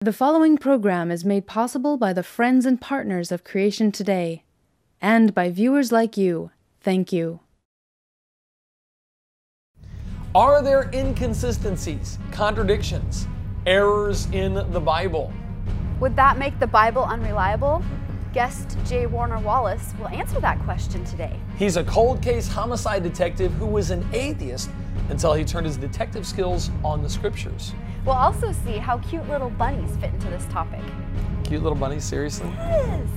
The following program is made possible by the friends and partners of Creation Today and by viewers like you. Thank you. Are there inconsistencies, contradictions, errors in the Bible? Would that make the Bible unreliable? Guest J. Warner Wallace will answer that question today. He's a cold case homicide detective who was an atheist until he turned his detective skills on the scriptures. We'll also see how cute little bunnies fit into this topic. Cute little bunnies, seriously? Yes.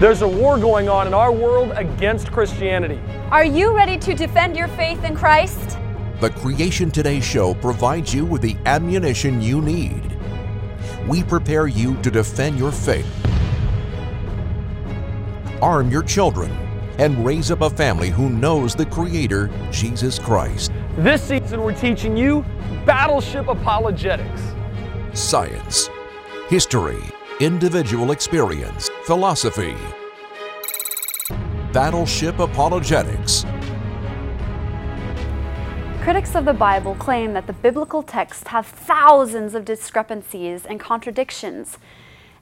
There's a war going on in our world against Christianity. Are you ready to defend your faith in Christ? The Creation Today show provides you with the ammunition you need. We prepare you to defend your faith, arm your children, and raise up a family who knows the Creator, Jesus Christ. This season, we're teaching you battleship apologetics. Science, history, individual experience, philosophy. Battleship Apologetics. Critics of the Bible claim that the biblical texts have thousands of discrepancies and contradictions,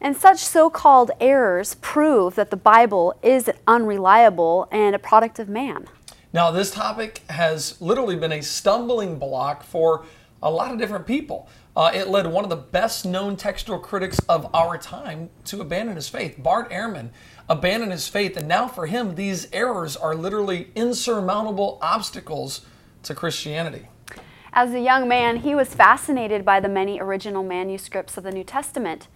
and such so called errors prove that the Bible is unreliable and a product of man. Now, this topic has literally been a stumbling block for a lot of different people. Uh, it led one of the best known textual critics of our time to abandon his faith. Bart Ehrman abandoned his faith, and now for him, these errors are literally insurmountable obstacles to Christianity. As a young man, he was fascinated by the many original manuscripts of the New Testament.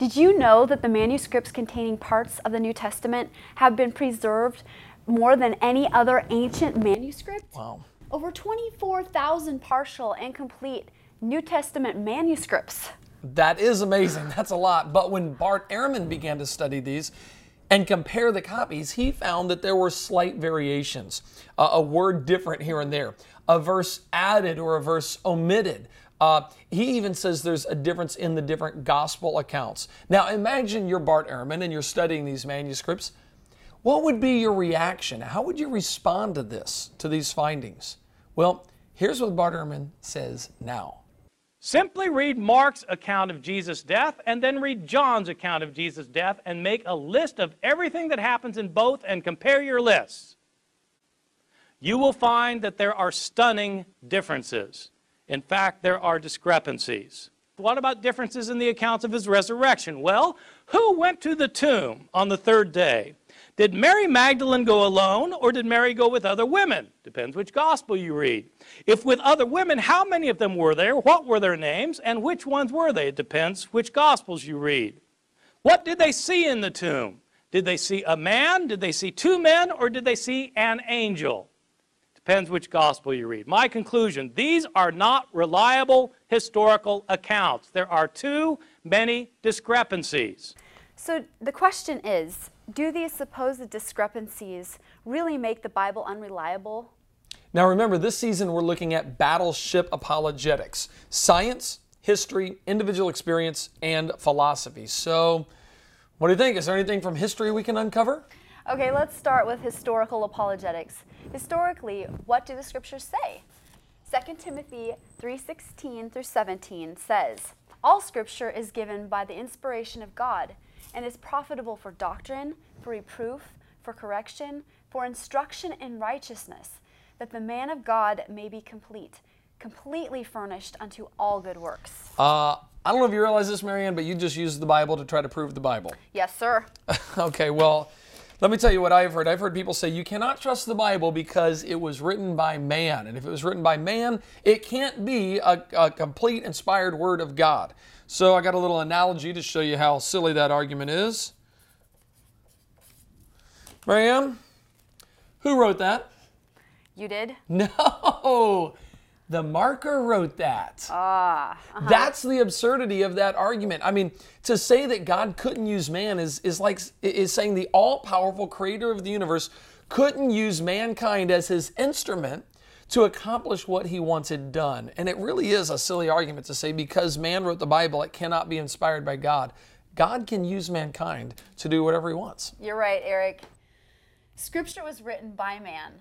Did you know that the manuscripts containing parts of the New Testament have been preserved more than any other ancient manuscript? Wow. Over 24,000 partial and complete New Testament manuscripts. That is amazing. That's a lot. But when Bart Ehrman began to study these and compare the copies, he found that there were slight variations, uh, a word different here and there, a verse added or a verse omitted. Uh, he even says there's a difference in the different gospel accounts. Now, imagine you're Bart Ehrman and you're studying these manuscripts. What would be your reaction? How would you respond to this, to these findings? Well, here's what Bart Ehrman says now. Simply read Mark's account of Jesus' death and then read John's account of Jesus' death and make a list of everything that happens in both and compare your lists. You will find that there are stunning differences. In fact, there are discrepancies. What about differences in the accounts of his resurrection? Well, who went to the tomb on the third day? Did Mary Magdalene go alone or did Mary go with other women? Depends which gospel you read. If with other women, how many of them were there? What were their names? And which ones were they? It depends which gospels you read. What did they see in the tomb? Did they see a man? Did they see two men? Or did they see an angel? Depends which gospel you read. My conclusion these are not reliable historical accounts. There are too many discrepancies. So the question is do these supposed discrepancies really make the Bible unreliable? Now, remember, this season we're looking at battleship apologetics science, history, individual experience, and philosophy. So, what do you think? Is there anything from history we can uncover? Okay, let's start with historical apologetics. Historically, what do the scriptures say? 2 Timothy 3:16 through 17 says, "All scripture is given by the inspiration of God and is profitable for doctrine, for reproof, for correction, for instruction in righteousness, that the man of God may be complete, completely furnished unto all good works." Uh, I don't know if you realize this, Marianne, but you just used the Bible to try to prove the Bible. Yes, sir. okay, well, let me tell you what I've heard. I've heard people say you cannot trust the Bible because it was written by man. And if it was written by man, it can't be a, a complete inspired word of God. So I got a little analogy to show you how silly that argument is. Marianne, who wrote that? You did? No, the marker wrote that. Ah. uh-huh. That's the absurdity of that argument. I mean, to say that God couldn't use man is, is like is saying the all-powerful creator of the universe couldn't use mankind as his instrument to accomplish what he wanted done. And it really is a silly argument to say because man wrote the Bible, it cannot be inspired by God. God can use mankind to do whatever he wants. You're right, Eric. Scripture was written by man,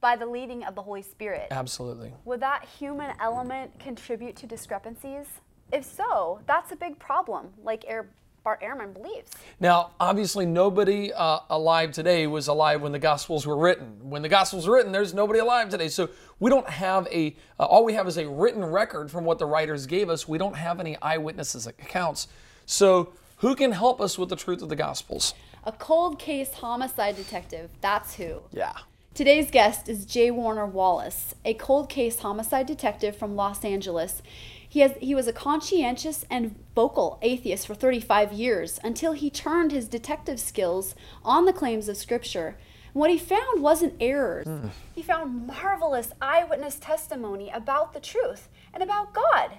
by the leading of the Holy Spirit. Absolutely. Would that human element contribute to discrepancies? If so, that's a big problem, like Air, Bart Ehrman believes. Now, obviously, nobody uh, alive today was alive when the Gospels were written. When the Gospels were written, there's nobody alive today. So we don't have a, uh, all we have is a written record from what the writers gave us. We don't have any eyewitnesses accounts. So who can help us with the truth of the Gospels? A cold case homicide detective. That's who. Yeah. Today's guest is J. Warner Wallace, a cold case homicide detective from Los Angeles. He, has, he was a conscientious and vocal atheist for 35 years until he turned his detective skills on the claims of Scripture. And what he found wasn't errors. Mm. He found marvelous eyewitness testimony about the truth and about God.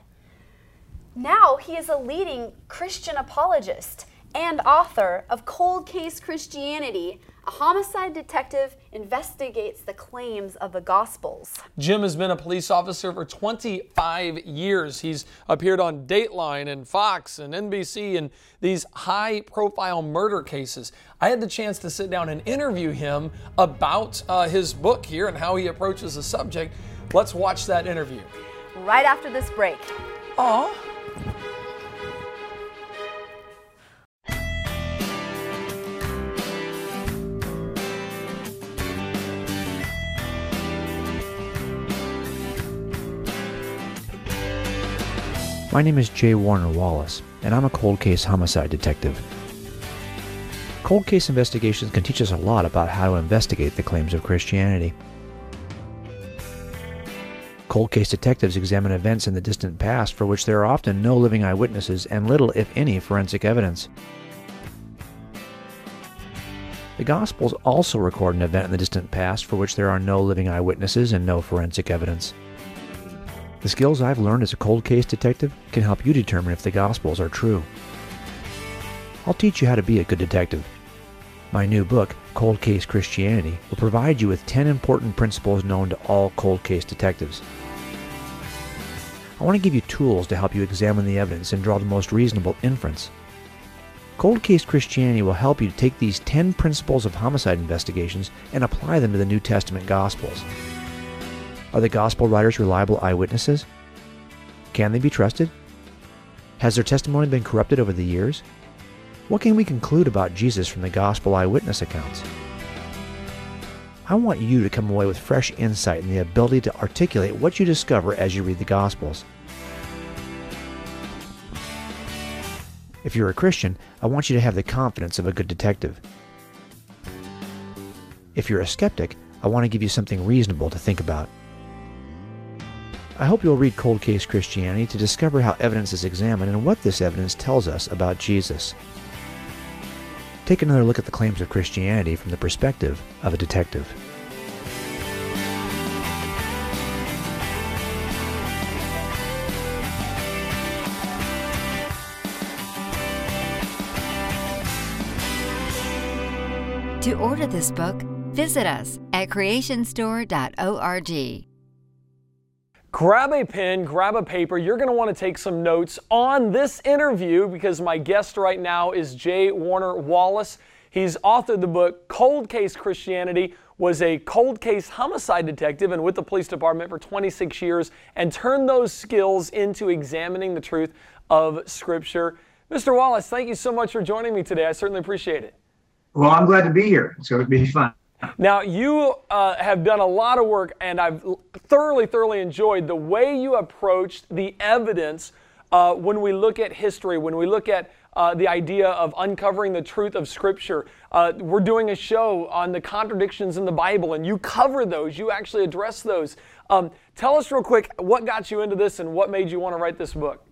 Now he is a leading Christian apologist and author of Cold Case Christianity, a homicide detective investigates the claims of the Gospels. Jim has been a police officer for 25 years. He's appeared on Dateline and Fox and NBC and these high profile murder cases. I had the chance to sit down and interview him about uh, his book here and how he approaches the subject. Let's watch that interview. Right after this break. Aw. My name is J. Warner Wallace, and I'm a cold case homicide detective. Cold case investigations can teach us a lot about how to investigate the claims of Christianity. Cold case detectives examine events in the distant past for which there are often no living eyewitnesses and little, if any, forensic evidence. The Gospels also record an event in the distant past for which there are no living eyewitnesses and no forensic evidence. The skills I've learned as a cold case detective can help you determine if the Gospels are true. I'll teach you how to be a good detective. My new book, Cold Case Christianity, will provide you with 10 important principles known to all cold case detectives. I want to give you tools to help you examine the evidence and draw the most reasonable inference. Cold Case Christianity will help you to take these 10 principles of homicide investigations and apply them to the New Testament Gospels. Are the gospel writers reliable eyewitnesses? Can they be trusted? Has their testimony been corrupted over the years? What can we conclude about Jesus from the gospel eyewitness accounts? I want you to come away with fresh insight and the ability to articulate what you discover as you read the Gospels. If you're a Christian, I want you to have the confidence of a good detective. If you're a skeptic, I want to give you something reasonable to think about. I hope you'll read Cold Case Christianity to discover how evidence is examined and what this evidence tells us about Jesus. Take another look at the claims of Christianity from the perspective of a detective. To order this book, visit us at creationstore.org grab a pen, grab a paper. You're going to want to take some notes on this interview because my guest right now is J. Warner Wallace. He's authored the book Cold Case Christianity, was a cold case homicide detective and with the police department for 26 years and turned those skills into examining the truth of Scripture. Mr. Wallace, thank you so much for joining me today. I certainly appreciate it. Well, I'm glad to be here. It's going to be fun. Now, you uh, have done a lot of work, and I've thoroughly, thoroughly enjoyed the way you approached the evidence uh, when we look at history, when we look at uh, the idea of uncovering the truth of Scripture. Uh, we're doing a show on the contradictions in the Bible, and you cover those, you actually address those. Um, tell us real quick what got you into this and what made you want to write this book.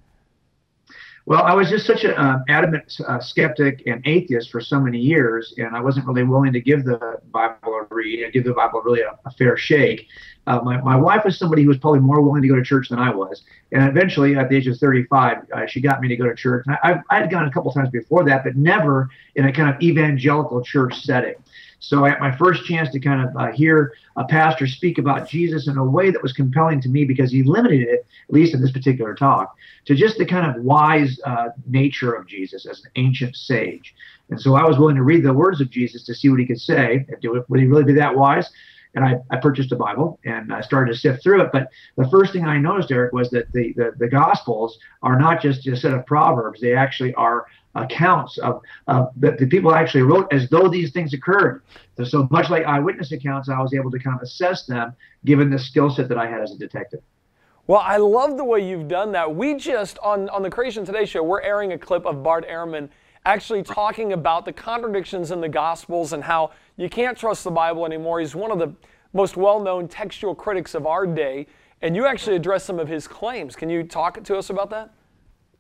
Well, I was just such an uh, adamant uh, skeptic and atheist for so many years, and I wasn't really willing to give the Bible a read and give the Bible really a, a fair shake. Uh, my, my wife was somebody who was probably more willing to go to church than I was. And eventually, at the age of 35, uh, she got me to go to church. And I, I had gone a couple times before that, but never in a kind of evangelical church setting. So at my first chance to kind of uh, hear a pastor speak about Jesus in a way that was compelling to me because he limited it, at least in this particular talk, to just the kind of wise uh, nature of Jesus as an ancient sage. And so I was willing to read the words of Jesus to see what he could say. Would he really be that wise? And I, I purchased a Bible and I started to sift through it. But the first thing I noticed, Eric, was that the, the, the Gospels are not just a set of proverbs; they actually are accounts of, of that the people actually wrote as though these things occurred. So much like eyewitness accounts, I was able to kind of assess them given the skill set that I had as a detective. Well, I love the way you've done that. We just on on the Creation Today show, we're airing a clip of Bart Ehrman actually talking about the contradictions in the Gospels and how you can't trust the Bible anymore. He's one of the most well-known textual critics of our day, and you actually address some of his claims. Can you talk to us about that?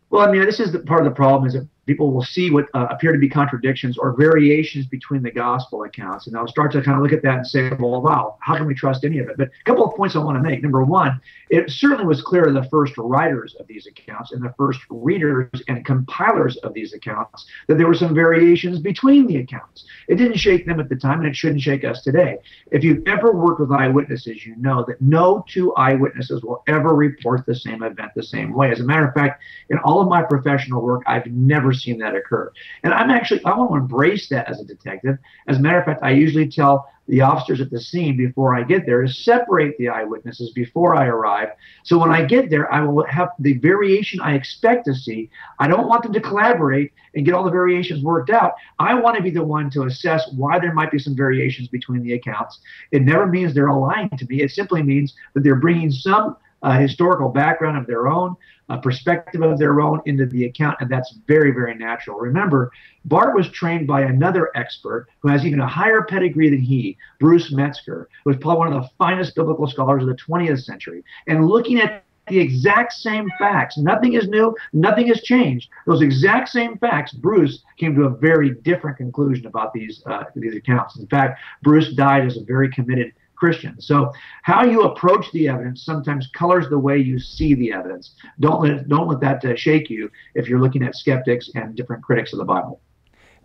Well, I mean, this is the part of the problem is that people will see what uh, appear to be contradictions or variations between the gospel accounts, and they'll start to kind of look at that and say, well, wow, how can we trust any of it? But a couple of points I want to make. Number one, it certainly was clear to the first writers of these accounts and the first readers and compilers of these accounts that there were some variations between the accounts. It didn't shake them at the time, and it shouldn't shake us today. If you've ever worked with eyewitnesses, you know that no two eyewitnesses will ever report the same event the same way. As a matter of fact, in all of my professional work, I've never seen that occur. And I'm actually, I want to embrace that as a detective. As a matter of fact, I usually tell the officers at the scene before I get there to separate the eyewitnesses before I arrive. So when I get there, I will have the variation I expect to see. I don't want them to collaborate and get all the variations worked out. I want to be the one to assess why there might be some variations between the accounts. It never means they're lying to me. It simply means that they're bringing some uh, historical background of their own, a perspective of their own into the account, and that's very, very natural. Remember, Bart was trained by another expert who has even a higher pedigree than he, Bruce Metzger, who was probably one of the finest biblical scholars of the 20th century. And looking at the exact same facts, nothing is new, nothing has changed. Those exact same facts, Bruce came to a very different conclusion about these uh, these accounts. In fact, Bruce died as a very committed Christian. So how you approach the evidence sometimes colors the way you see the evidence. Don't let don't let that uh, shake you if you're looking at skeptics and different critics of the Bible.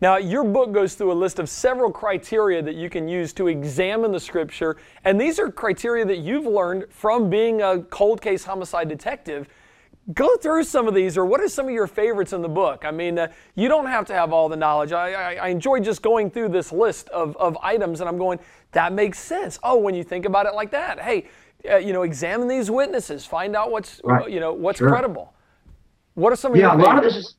Now, your book goes through a list of several criteria that you can use to examine the scripture, and these are criteria that you've learned from being a cold case homicide detective go through some of these or what are some of your favorites in the book? I mean uh, you don't have to have all the knowledge. I, I, I, enjoy just going through this list of, of items and i'm going that makes sense. Oh when you think about it like that hey uh, you know examine these witnesses find out what's right. you know what's sure. credible. What are some of yeah your a lot of this is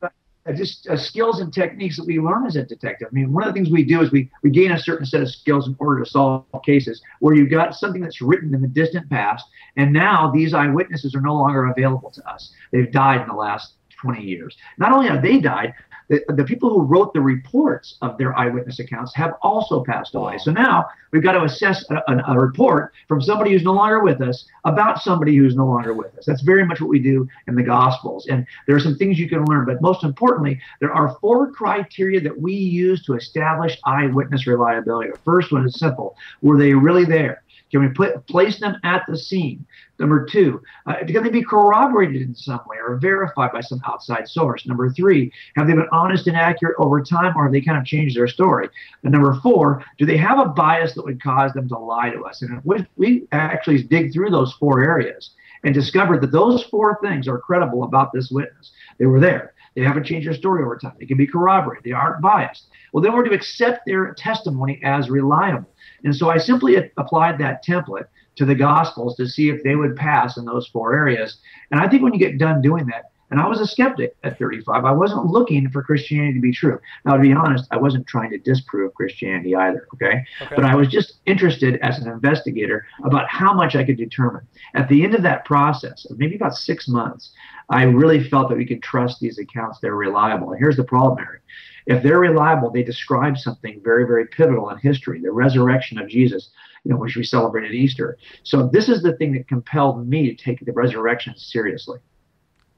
just uh, skills and techniques that we learn as a detective. I mean, one of the things we do is we, we gain a certain set of skills in order to solve cases where you've got something that's written in the distant past, and now these eyewitnesses are no longer available to us. They've died in the last 20 years. Not only have they died, the, the people who wrote the reports of their eyewitness accounts have also passed away. So now we've got to assess a, a, a, report from somebody who's no longer with us about somebody who's no longer with us. That's very much what we do in the Gospels. And there are some things you can learn, but most importantly, there are four criteria that we use to establish eyewitness reliability. The first one is simple were they really there? Can we put, place them at the scene? Number two, uh, can they be corroborated in some way or verified by some outside source? Number three, have they been honest and accurate over time or have they kind of changed their story? And number four, do they have a bias that would cause them to lie to us? And we, we actually dig through those four areas and discovered that those four things are credible about this witness. They were there. They haven't changed their story over time. They can be corroborated. They aren't biased. Well, then we're to accept their testimony as reliable. And so I simply applied that template to the Gospels to see if they would pass in those four areas. And I think when you get done doing that, and I was a skeptic at 35. I wasn't looking for Christianity to be true. Now, to be honest, I wasn't trying to disprove Christianity either, okay? okay? But I was just interested as an investigator about how much I could determine. At the end of that process, maybe about six months, I really felt that we could trust these accounts. They're reliable. And here's the problem, Mary. If they're reliable, they describe something very, very pivotal in history, the resurrection of Jesus, you know, which we celebrate at Easter. So this is the thing that compelled me to take the resurrection seriously.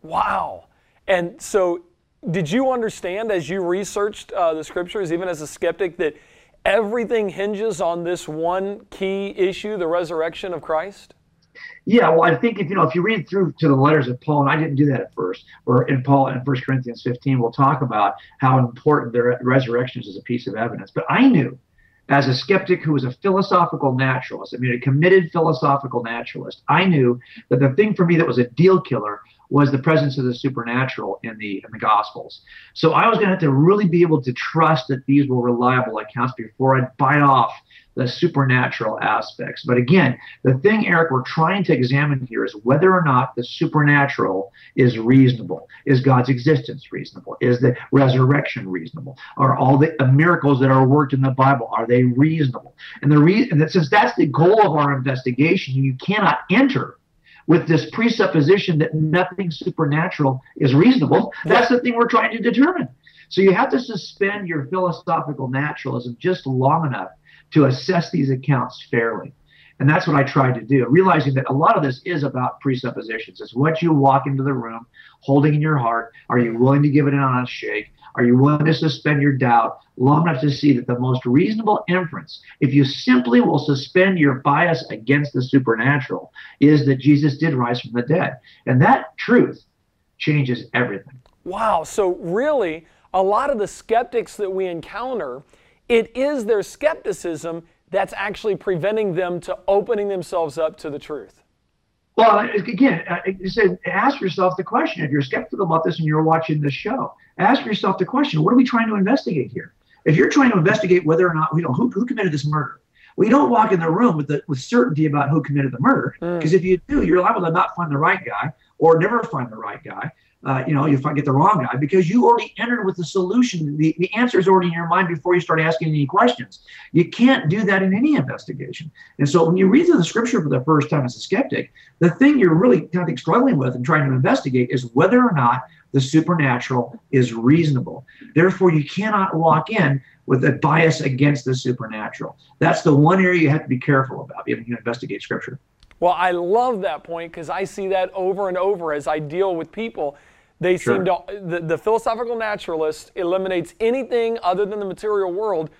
Wow. And so did you understand as you researched uh, the scriptures, even as a skeptic, that everything hinges on this one key issue, the resurrection of Christ? Yeah, well, I think if you know if you read through to the letters of Paul, and I didn't do that at first, or in Paul in 1 Corinthians 15, we'll talk about how important the resurrection is as a piece of evidence. But I knew, as a skeptic who was a philosophical naturalist, I mean a committed philosophical naturalist, I knew that the thing for me that was a deal killer was the presence of the supernatural in the in the Gospels. So I was going to have to really be able to trust that these were reliable accounts before I'd bite off the supernatural aspects. But again, the thing, Eric, we're trying to examine here is whether or not the supernatural is reasonable. Is God's existence reasonable? Is the resurrection reasonable? Are all the miracles that are worked in the Bible are they reasonable? And the reason that since that's the goal of our investigation, you cannot enter with this presupposition that nothing supernatural is reasonable. That's the thing we're trying to determine. So you have to suspend your philosophical naturalism just long enough to assess these accounts fairly. And that's what I tried to do, realizing that a lot of this is about presuppositions. It's what you walk into the room holding in your heart. Are you willing to give it an honest shake? Are you willing to suspend your doubt long enough to see that the most reasonable inference, if you simply will suspend your bias against the supernatural, is that Jesus did rise from the dead? And that truth changes everything. Wow. So, really, a lot of the skeptics that we encounter, it is their skepticism that's actually preventing them to opening themselves up to the truth. Well, again, you said ask yourself the question. If you're skeptical about this and you're watching this show, ask yourself the question: What are we trying to investigate here? If you're trying to investigate whether or not you know who, who committed this murder, you don't walk in the room with the, with certainty about who committed the murder, because mm. if you do, you're liable to not find the right guy or never find the right guy uh, you know, you find get the wrong guy because you already entered with the solution. The, the answer is already in your mind before you start asking any questions. You can't do that in any investigation. And so when you read through the scripture for the first time as a skeptic, the thing you're really kind of struggling with and trying to investigate is whether or not the supernatural is reasonable. Therefore, you cannot walk in with a bias against the supernatural. That's the one area you have to be careful about if you investigate scripture. Well, I love that point because I see that over and over as I deal with people. They sure. seem to, the, the philosophical naturalist eliminates anything other than the material world.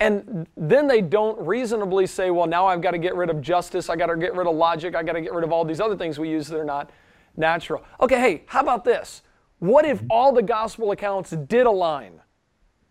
And then they don't reasonably say, well, now I've got to get rid of justice, I got to get rid of logic, I got to get rid of all these other things we use that are not natural. Okay, hey, how about this? What if all the gospel accounts did align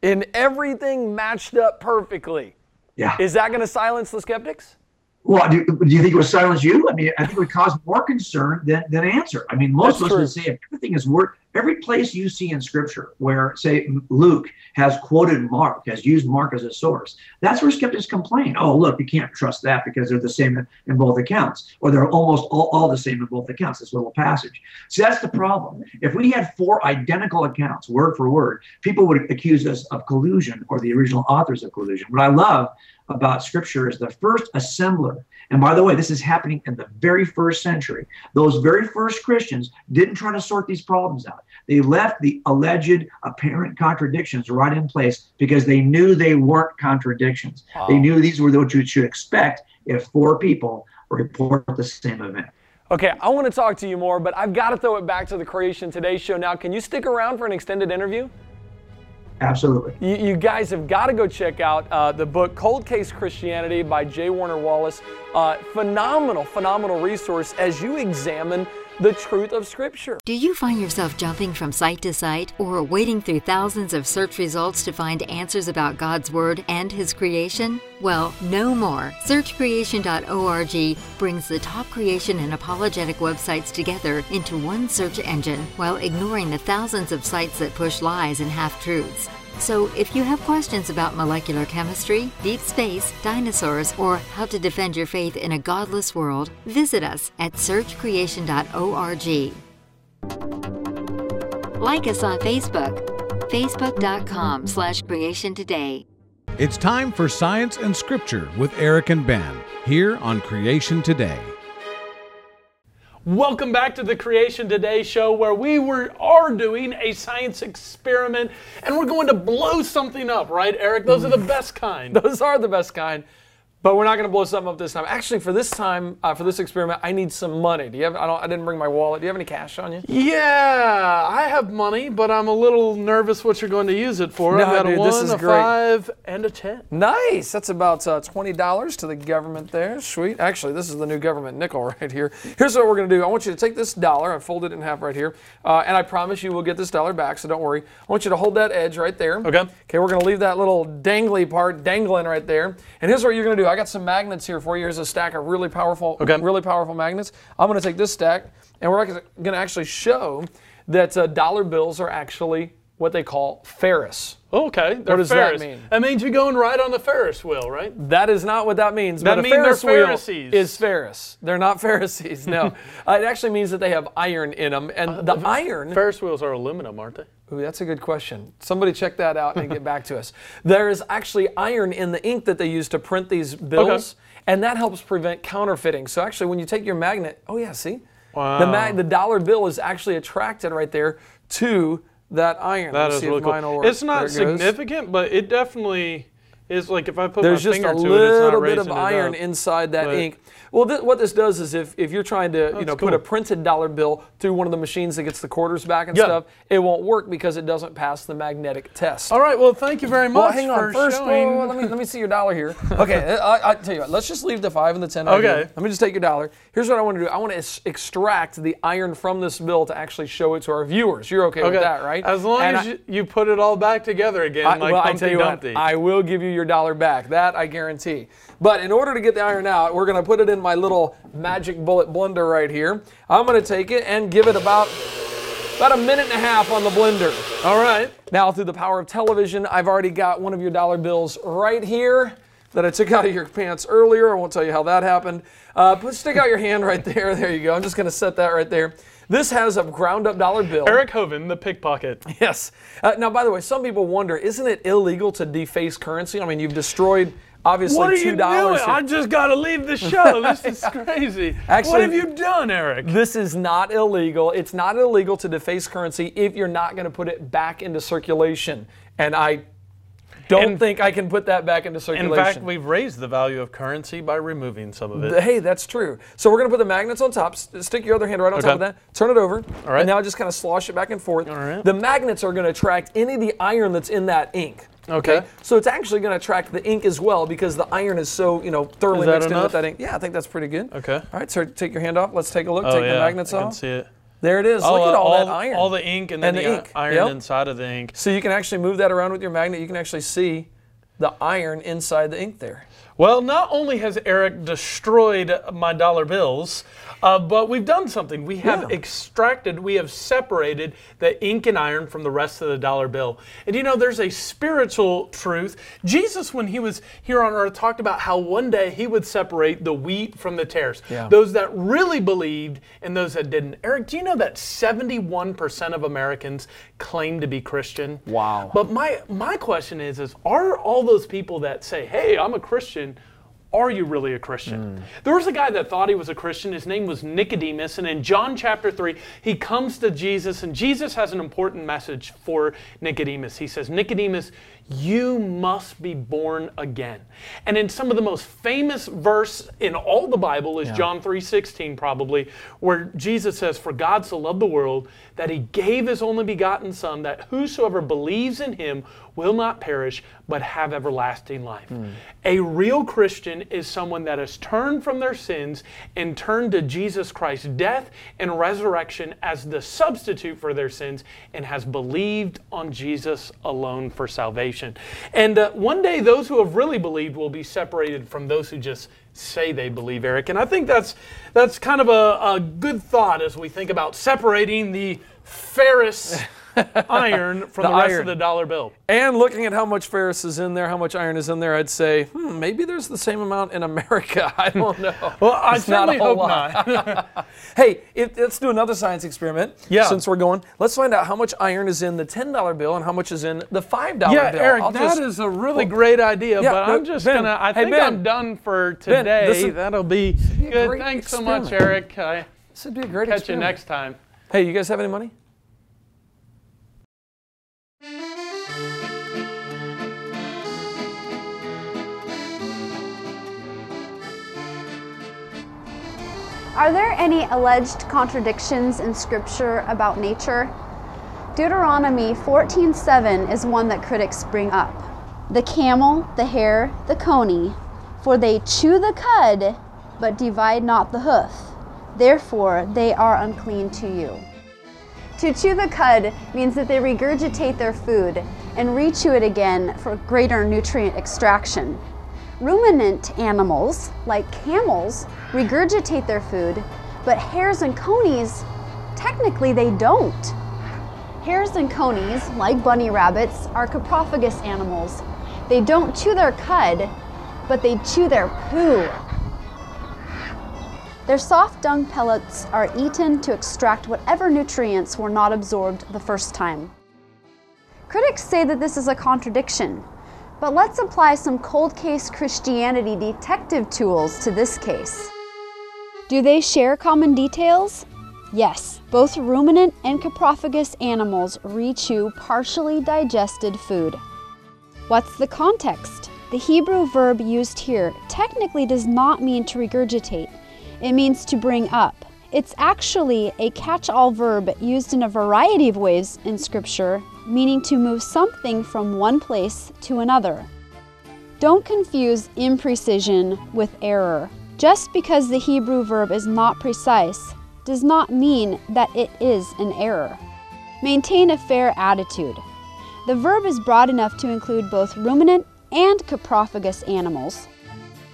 and everything matched up perfectly? Yeah. Is that going to silence the skeptics? Well, do, do, you think it would silence you? I mean, I think it would cause more concern than, than answer. I mean, most That's of us would say if everything is worth every place you see in Scripture where, say, Luke has quoted Mark, has used Mark as a source, that's where skeptics complain. Oh, look, you can't trust that because they're the same in both accounts, or they're almost all, all the same in both accounts. This little passage. See, that's the problem. If we had four identical accounts, word for word, people would accuse us of collusion or the original authors of collusion. What I love about Scripture is the first assembler. And by the way, this is happening in the very first century. Those very first Christians didn't try to sort these problems out. They left the alleged apparent contradictions right in place because they knew they weren't contradictions. Wow. They knew these were what you should expect if four people report the same event. Okay, I want to talk to you more, but I've got to throw it back to the Creation Today show now. Can you stick around for an extended interview? Absolutely. You, you, guys have got to go check out uh, the book Cold Case Christianity by J. Warner Wallace. Uh, phenomenal, phenomenal resource as you examine the truth of Scripture. Do you find yourself jumping from site to site or wading through thousands of search results to find answers about God's Word and His creation? Well, no more. SearchCreation.org brings the top creation and apologetic websites together into one search engine while ignoring the thousands of sites that push lies and half truths. So, if you have questions about molecular chemistry, deep space, dinosaurs, or how to defend your faith in a godless world, visit us at searchcreation.org. Like us on Facebook, facebook.com slash creation today. It's time for Science and Scripture with Eric and Ben here on Creation Today. Welcome back to the Creation Today show where we were, are doing a science experiment and we're going to blow something up, right, Eric? Those are the mm. best kind. Those are the best kind. But we're not going to blow something up this time. Actually, for this time, uh, for this experiment, I need some money. Do you have? I don't. I didn't bring my wallet. Do you have any cash on you? Yeah, I have money, but I'm a little nervous what you're going to use it for. No, I've got dude, a one, a great. five, and a ten. Nice. That's about uh, twenty dollars to the government there. Sweet. Actually, this is the new government nickel right here. Here's what we're going to do. I want you to take this dollar and fold it in half right here, uh, and I promise you we'll get this dollar back. So don't worry. I want you to hold that edge right there. Okay. Okay. We're going to leave that little dangly part dangling right there. And here's what you're going to do. I got some magnets here for you. Here's a stack of really powerful, Okay. really powerful magnets. I'm going to take this stack, and we're going to actually show that uh, dollar bills are actually what they call ferrous. Okay. They're does that ferrous. mean? That means you're going right on the Ferris wheel, right? That is not what that means. That but a mean they're Ferris wheel Pharisees. is ferrous. They're not Pharisees. No, uh, it actually means that they have iron in them, and the iron. Ferris wheels are aluminum, aren't they? Ooh, that's a good question. Somebody check that out and get back to us. There is actually iron in the ink that they use to print these bills, and that helps prevent counterfeiting. So actually, when you take your magnet, oh yeah, see, the mag, the dollar bill is actually attracted right there to that iron. That Let's is really cool. mine will work. It's not it significant, but it definitely is like if I put There's my just finger a to it, little bit of iron inside that But- ink. Well, th- what this does is if, if you're trying to oh, you That's know put a printed dollar bill through one of the machines that gets the quarters back and Yeah. stuff, it won't work because it doesn't pass the magnetic test. All right. Well, thank you very much Well, hang on. for First, showing. whoa, let me let me see your dollar here. Okay, I, I tell you what. Let's just leave the five and the ten. Okay. idea. Let me just take your dollar. Here's what I want to do. I want to extract the iron from this bill to actually show it to our viewers. You're okay, okay. with that, right? As long And as I- you, you put it all back together again, like well, I Humpty tell you what, I will give you your dollar back. That I guarantee. But in order to get the iron out, we're going to put it in my little magic bullet blender right here. I'm going to take it and give it about about a minute and a half on the blender. all right. Now, through the power of television, I've already got one of your dollar bills right here that I took out of your pants earlier. I won't tell you how that happened. Uh, put, stick out your hand right there. There you go. I'm just going to set that right there. This has a ground up dollar bill. Eric Hovind, the pickpocket. Yes. Uh, now, by the way, some people wonder, isn't it illegal to deface currency? I mean, you've destroyed obviously What are two you dollars. doing? I just got to leave the show. This is crazy. Actually- what have you done, Eric? This is not illegal. It's not illegal to deface currency if you're not going to put it back into circulation. And I don't In- think I can put that back into circulation. In fact, we've raised the value of currency by removing some of it. Hey, that's true. So we're going to put the magnets on top. Stick your other hand right on top of that. Turn it over. All right. And now just kind of slosh it back and forth. All right. The magnets are going to attract any of the iron that's in that ink. Okay. So it's actually going to attract the ink as well because the iron is so, you know, thoroughly mixed in with that ink. Yeah, I think that's pretty good. Okay. All right, so take your hand off. Let's take a look. Oh, take yeah, the magnets I off. can see it. There it is. Oh, Look at uh, all, that iron. All the ink and then And the, the ink. iron Yep. inside of the ink. So you can actually move that around with your magnet. You can actually see the iron inside the ink there. Well, not only has Eric destroyed my dollar bills, uh, but we've done something. We have Yeah. extracted, we have separated the ink and iron from the rest of the dollar bill. And you know, there's a spiritual truth. Jesus, when he was here on earth, talked about how one day he would separate the wheat from the tares. Yeah. Those that really believed and those that didn't. Eric, do you know that 71% of Americans claim to be Christian? Wow. But my my question is is are all those people that say, "Hey, I'm a Christian," are you really a Christian? Hmm. There was a guy that thought he was a Christian. His name was Nicodemus, and in John chapter 3, he comes to Jesus and Jesus has an important message for Nicodemus. He says, "Nicodemus, you must be born again." And in some of the most famous verse in all the Bible is John 3:16 probably, where Jesus says, "For God so loved the world that he gave his only begotten son that whosoever believes in him will not perish but have everlasting life." A real Christian is someone that has turned from their sins and turned to Jesus Christ's death and resurrection as the substitute for their sins and has believed on Jesus alone for salvation. And uh, one day those who have really believed will be separated from those who just say they believe, Eric. And I think that's that's kind of a, a good thought as we think about separating the ferrous iron from the, The rest iron. of the dollar bill. And looking at how much ferrous is in there, how much iron is in there, I'd say, hmm, maybe there's the same amount in America. I don't know. Well, I It's certainly hope lot. not. Hey, if, let's do another science experiment. Yeah. Since we're going, let's find out how much iron is in the ten dollar bill and how much is in the five dollar Yeah, bill. Eric, I'll that is just- a really well, great idea, Yeah, but no, I'm just Ben, gonna. I hey, think Ben. I'm done for Ben, today. this is- That'll be be good. great Thanks so much. Eric. I This would be a great catch you next time. Hey, you guys have any money? Are there any alleged contradictions in Scripture about nature? Deuteronomy 14:7 is one that critics bring up. The camel, the hare, the coney, for they chew the cud, but divide not the hoof. Therefore they are unclean to you. To chew the cud means that they regurgitate their food and rechew it again for greater nutrient extraction. Ruminant animals, like camels, regurgitate their food, but hares and conies, technically they don't. Hares and conies, like bunny rabbits, are coprophagous animals. They don't chew their cud, but they chew their poo. Their soft dung pellets are eaten to extract whatever nutrients were not absorbed the first time. Critics say that this is a contradiction, but let's apply some cold case Christianity detective tools to this case. Do they share common details? Yes, both ruminant and coprophagous animals rechew partially digested food. What's the context? The Hebrew verb used here technically does not mean to regurgitate, it means to bring up. It's actually a catch all verb used in a variety of ways in Scripture meaning to move something from one place to another. Don't confuse imprecision with error. Just because the Hebrew verb is not precise does not mean that it is an error. Maintain a fair attitude. The verb is broad enough to include both ruminant and coprophagous animals.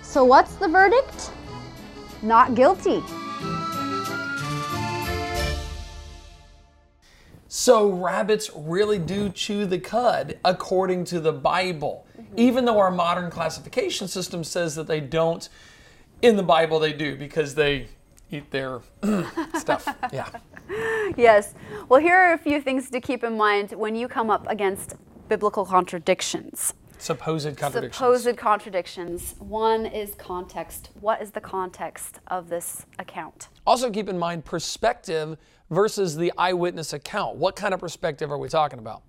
So, what's the verdict? Not guilty. So rabbits really do chew the cud according to the Bible. Mm-hmm. Even though our modern classification system says that they don't, in the Bible they do because they eat their stuff. Yeah. Yes. Well, here are a few things to keep in mind when you come up against biblical contradictions. Supposed contradictions. Supposed contradictions. One is context. What is the context of this account? Also, keep in mind perspective versus the eyewitness account. What kind of perspective are we talking about?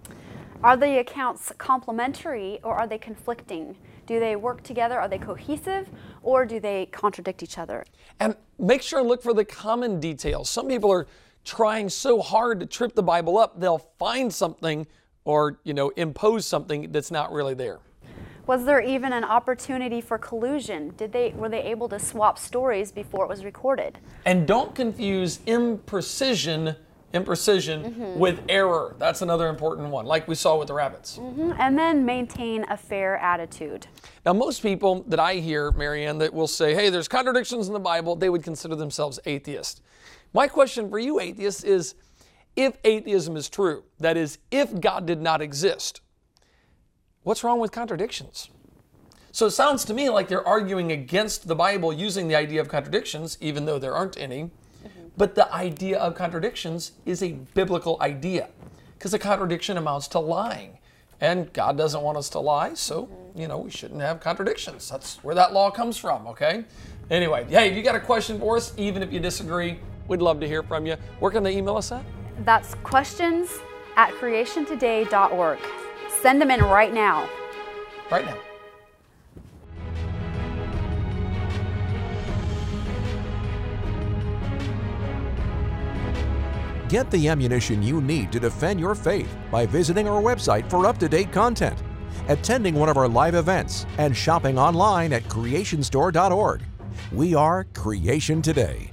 Are the accounts complementary or are they conflicting? Do they work together? Are they cohesive or do they contradict each other? And make sure and look for the common details. Some people are trying so hard to trip the Bible up, they'll find something or, you know, impose something that's not really there. Was there even an opportunity for collusion? Did they were they able to swap stories before it was recorded? And don't confuse imprecision imprecision mm-hmm. with error. That's another important one, like we saw with the rabbits. Mm-hmm. And then maintain a fair attitude. Now, most people that I hear, Marianne, that will say, hey, there's contradictions in the Bible, they would consider themselves atheists. My question for you, atheists, is if atheism is true, that is, if God did not exist, What's wrong with contradictions? So it sounds to me like they're arguing against the Bible using the idea of contradictions, even though there aren't any. Mm-hmm. But the idea of contradictions is a biblical idea because a contradiction amounts to lying. And God doesn't want us to lie, so, mm-hmm. you know, we shouldn't have contradictions. That's where that law comes from, okay? Anyway, hey, if you got a question for us, even if you disagree, we'd love to hear from you. Where can they email us at? That's questions at creationtoday.org. Send them in right now. Right now. Get the ammunition you need to defend your faith by visiting our website for up to date content, attending one of our live events, and shopping online at creationstore.org. We are Creation Today.